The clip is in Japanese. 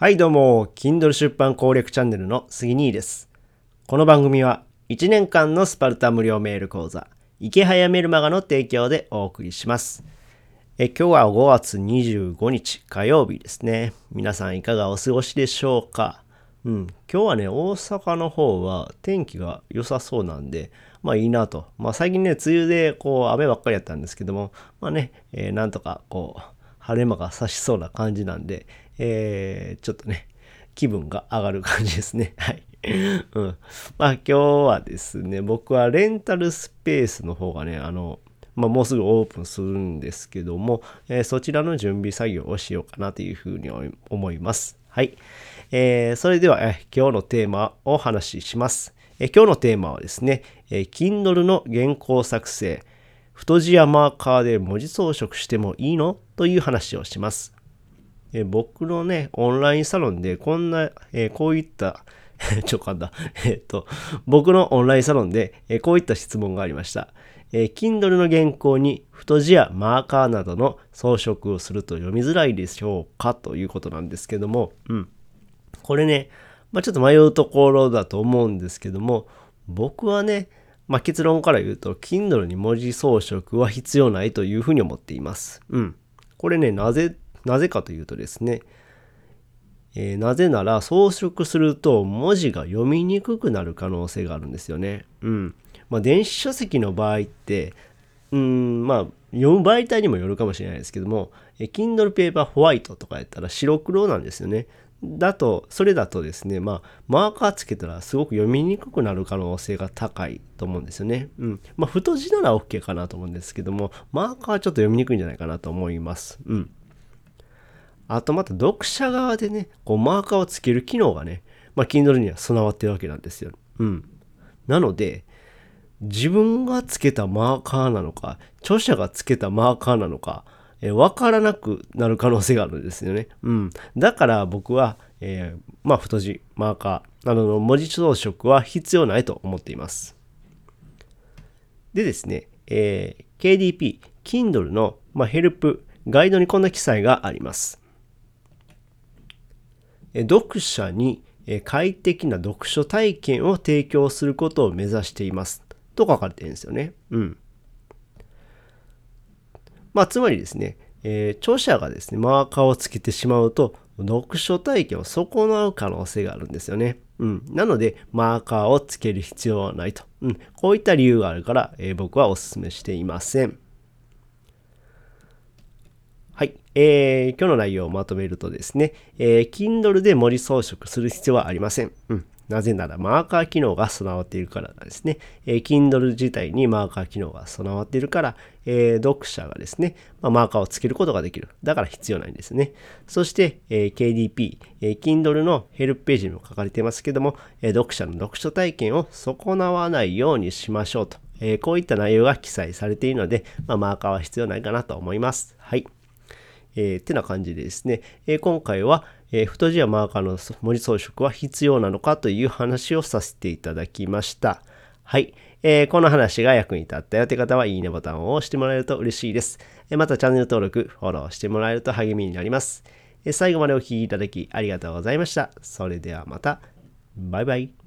はいどうも、Kindle 出版攻略チャンネルの杉兄です。この番組は1年間のスパルタ無料メール講座、池早メルマガの提供でお送りします。え今日は5月25日火曜日ですね。皆さんいかがお過ごしでしょうか？うん、今日はね、大阪の方は天気が良さそうなんで、まあいいなと。まあ最近ね、梅雨でこう雨ばっかりやったんですけども、まあね、えーなんとかこう、晴れ間が差しそうな感じなんで、えーちょっとね、気分が上がる感じですね。はい。うん。まあ今日はですね、僕はレンタルスペースの方がね、あの、まあもうすぐオープンするんですけども、えーそちらの準備作業をしようかなというふうに思います。はい。えーそれでは、えー今日のテーマをお話しします。えー今日のテーマはですね、えー Kindle の原稿作成、太字やマーカーで文字装飾してもいいの？という話をします。え僕のね、オンラインサロンでこんな、えこういった、ちょ、かんだ。えっと、僕のオンラインサロンで、えこういった質問がありました。えー Kindle の原稿に太字やマーカーなどの装飾をすると読みづらいでしょうか？ということなんですけども、うん。これね、まあ、ちょっと迷うところだと思うんですけども、僕はね、まあ、結論から言うと、Kindle に文字装飾は必要ないというふうに思っています。うん。これね、なぜ、なぜかというとですね、えーなぜなら装飾すると文字が読みにくくなる可能性があるんですよね。うん。まあ、電子書籍の場合って、うん、まあ、読む媒体にもよるかもしれないですけども、え Kindle Paper White とかやったら白黒なんですよね。だと、それだとですね、まあ、マーカーつけたらすごく読みにくくなる可能性が高いと思うんですよね。うん。まあ、太字なら OK かなと思うんですけども、マーカーはちょっと読みにくいんじゃないかなと思います。うん。あとまた読者側でね、こうマーカーをつける機能がね、まあ、Kindle には備わってるわけなんですよ。うん。なので、自分がつけたマーカーなのか、著者がつけたマーカーなのか、えーわからなくなる可能性があるんですよね。うん。だから僕は、えーまあ、太字、マーカーなどの文字装飾は必要ないと思っています。でですね、えー KDP、Kindle の、まあ、ヘルプ、ガイドにこんな記載があります。え読者にえ快適な読書体験を提供することを目指しています。と書かれてるんですよね。うん。まあ、つまりですね、えー著者がですね、マーカーをつけてしまうと、読書体験を損なう可能性があるんですよね。うん。なので、マーカーをつける必要はないと。うん。こういった理由があるから、えー僕はお勧めしていません。はい。えー今日の内容をまとめるとですね、えー Kindle で文字装飾する必要はありません。うん。なぜなら、マーカー機能が備わっているからなんですね。えー Kindle 自体にマーカー機能が備わっているから、えー読者がですね、まあ、マーカーをつけることができる。だから必要ないんですね。そして、えー KDP、えー Kindle のヘルプページにも書かれていますけども、えー読者の読書体験を損なわないようにしましょうと。えーこういった内容が記載されているので、まあ、マーカーは必要ないかなと思います。はい。えー、ってな感じでですね、えー今回は、えー太字やマーカーの文字装飾は必要なのかという話をさせていただきました。はい。えーこの話が役に立ったよって方は、いいねボタンを押してもらえると嬉しいです。えまたチャンネル登録、フォローしてもらえると励みになります。え最後までお聴きいただきありがとうございました。それではまた。バイバイ。